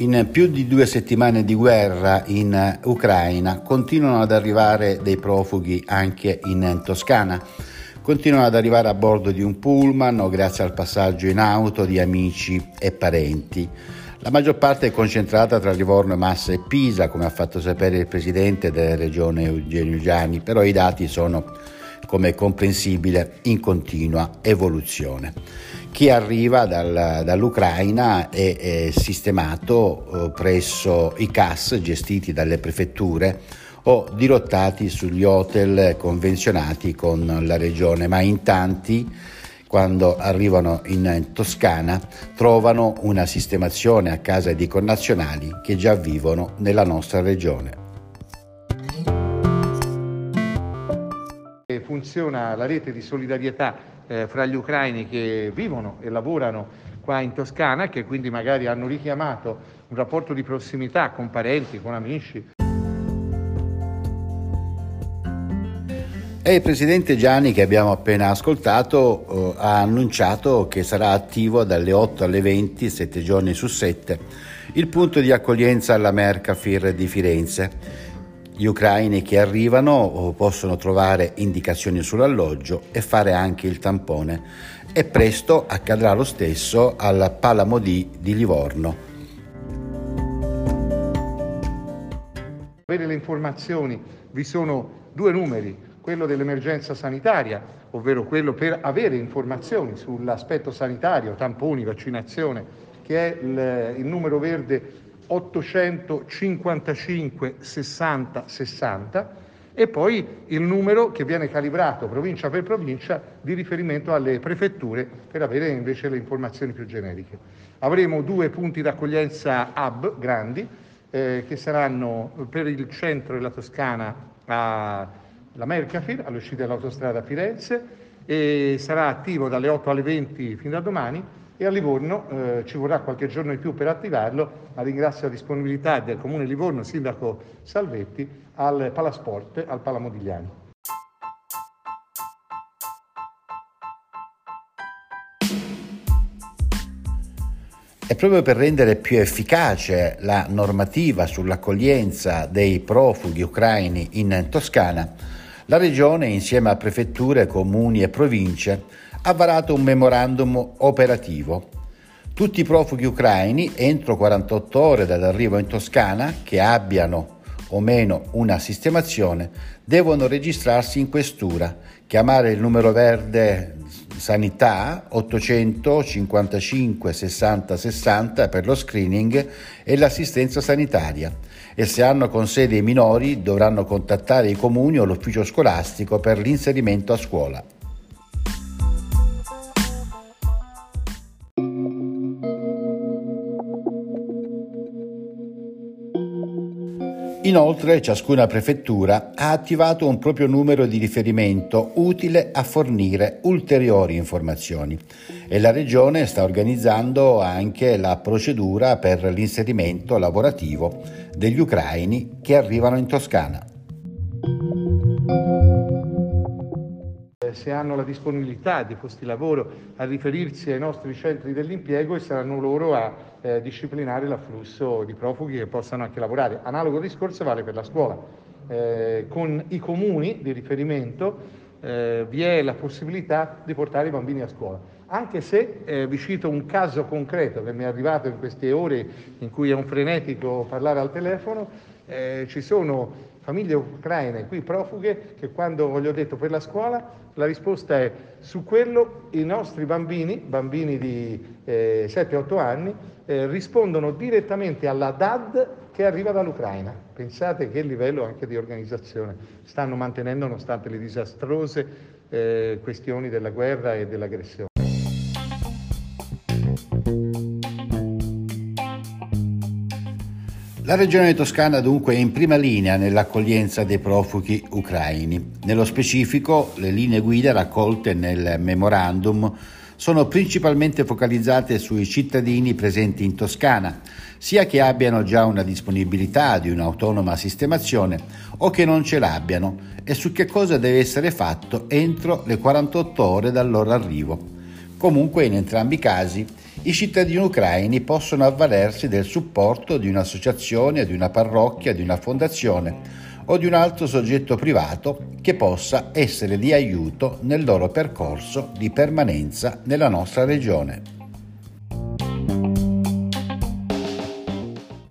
In più di due settimane di guerra in Ucraina continuano ad arrivare dei profughi anche in Toscana. Continuano ad arrivare a bordo di un pullman o grazie al passaggio in auto di amici e parenti. La maggior parte è concentrata tra Livorno, Massa e Pisa, come ha fatto sapere il presidente della regione Eugenio Gianni, però i dati sono, come comprensibile, in continua evoluzione. Chi arriva dal, dall'Ucraina è, è sistemato eh, presso i CAS gestiti dalle prefetture o dirottati sugli hotel convenzionati con la regione, ma in tanti quando arrivano in Toscana trovano una sistemazione a casa di connazionali che già vivono nella nostra regione. Funziona la rete di solidarietà eh, fra gli ucraini che vivono e lavorano qua in Toscana e che quindi magari hanno richiamato un rapporto di prossimità con parenti, con amici. E il presidente Gianni, che abbiamo appena ascoltato, eh, ha annunciato che sarà attivo dalle 8 alle 20, 7 giorni su 7, il punto di accoglienza alla Mercafir di Firenze gli ucraini che arrivano possono trovare indicazioni sull'alloggio e fare anche il tampone e presto accadrà lo stesso al Palamodì di Livorno. Avere le informazioni, vi sono due numeri, quello dell'emergenza sanitaria, ovvero quello per avere informazioni sull'aspetto sanitario, tamponi, vaccinazione, che è il, il numero verde 855 60 60 e poi il numero che viene calibrato provincia per provincia di riferimento alle prefetture per avere invece le informazioni più generiche. Avremo due punti d'accoglienza hub grandi eh, che saranno per il centro della Toscana alla Mercafil, all'uscita dell'autostrada Firenze e sarà attivo dalle 8 alle 20 fino a domani e a Livorno eh, ci vorrà qualche giorno in più per attivarlo, ma ringrazio la disponibilità del Comune Livorno, Sindaco Salvetti, al Palasport, al Palamodigliani. E proprio per rendere più efficace la normativa sull'accoglienza dei profughi ucraini in Toscana, la Regione, insieme a prefetture, comuni e province, ha varato un memorandum operativo. Tutti i profughi ucraini entro 48 ore dall'arrivo in Toscana che abbiano o meno una sistemazione devono registrarsi in questura, chiamare il numero verde sanità 855 60 60 per lo screening e l'assistenza sanitaria e se hanno con sede i minori dovranno contattare i comuni o l'ufficio scolastico per l'inserimento a scuola. Inoltre ciascuna prefettura ha attivato un proprio numero di riferimento utile a fornire ulteriori informazioni e la Regione sta organizzando anche la procedura per l'inserimento lavorativo degli ucraini che arrivano in Toscana. Se hanno la disponibilità di posti lavoro a riferirsi ai nostri centri dell'impiego e saranno loro a eh, disciplinare l'afflusso di profughi che possano anche lavorare. Analogo discorso vale per la scuola. Eh, con i comuni di riferimento eh, vi è la possibilità di portare i bambini a scuola. Anche se eh, vi cito un caso concreto che mi è arrivato in queste ore in cui è un frenetico parlare al telefono, eh, ci sono famiglie ucraine qui profughe che quando gli ho detto per la scuola la risposta è su quello i nostri bambini, bambini di eh, 7-8 anni, eh, rispondono direttamente alla DAD che arriva dall'Ucraina. Pensate che livello anche di organizzazione stanno mantenendo nonostante le disastrose eh, questioni della guerra e dell'aggressione. La regione toscana dunque è in prima linea nell'accoglienza dei profughi ucraini. Nello specifico, le linee guida raccolte nel memorandum sono principalmente focalizzate sui cittadini presenti in Toscana, sia che abbiano già una disponibilità di un'autonoma sistemazione o che non ce l'abbiano, e su che cosa deve essere fatto entro le 48 ore dal loro arrivo. Comunque, in entrambi i casi, i cittadini ucraini possono avvalersi del supporto di un'associazione, di una parrocchia, di una fondazione o di un altro soggetto privato che possa essere di aiuto nel loro percorso di permanenza nella nostra regione.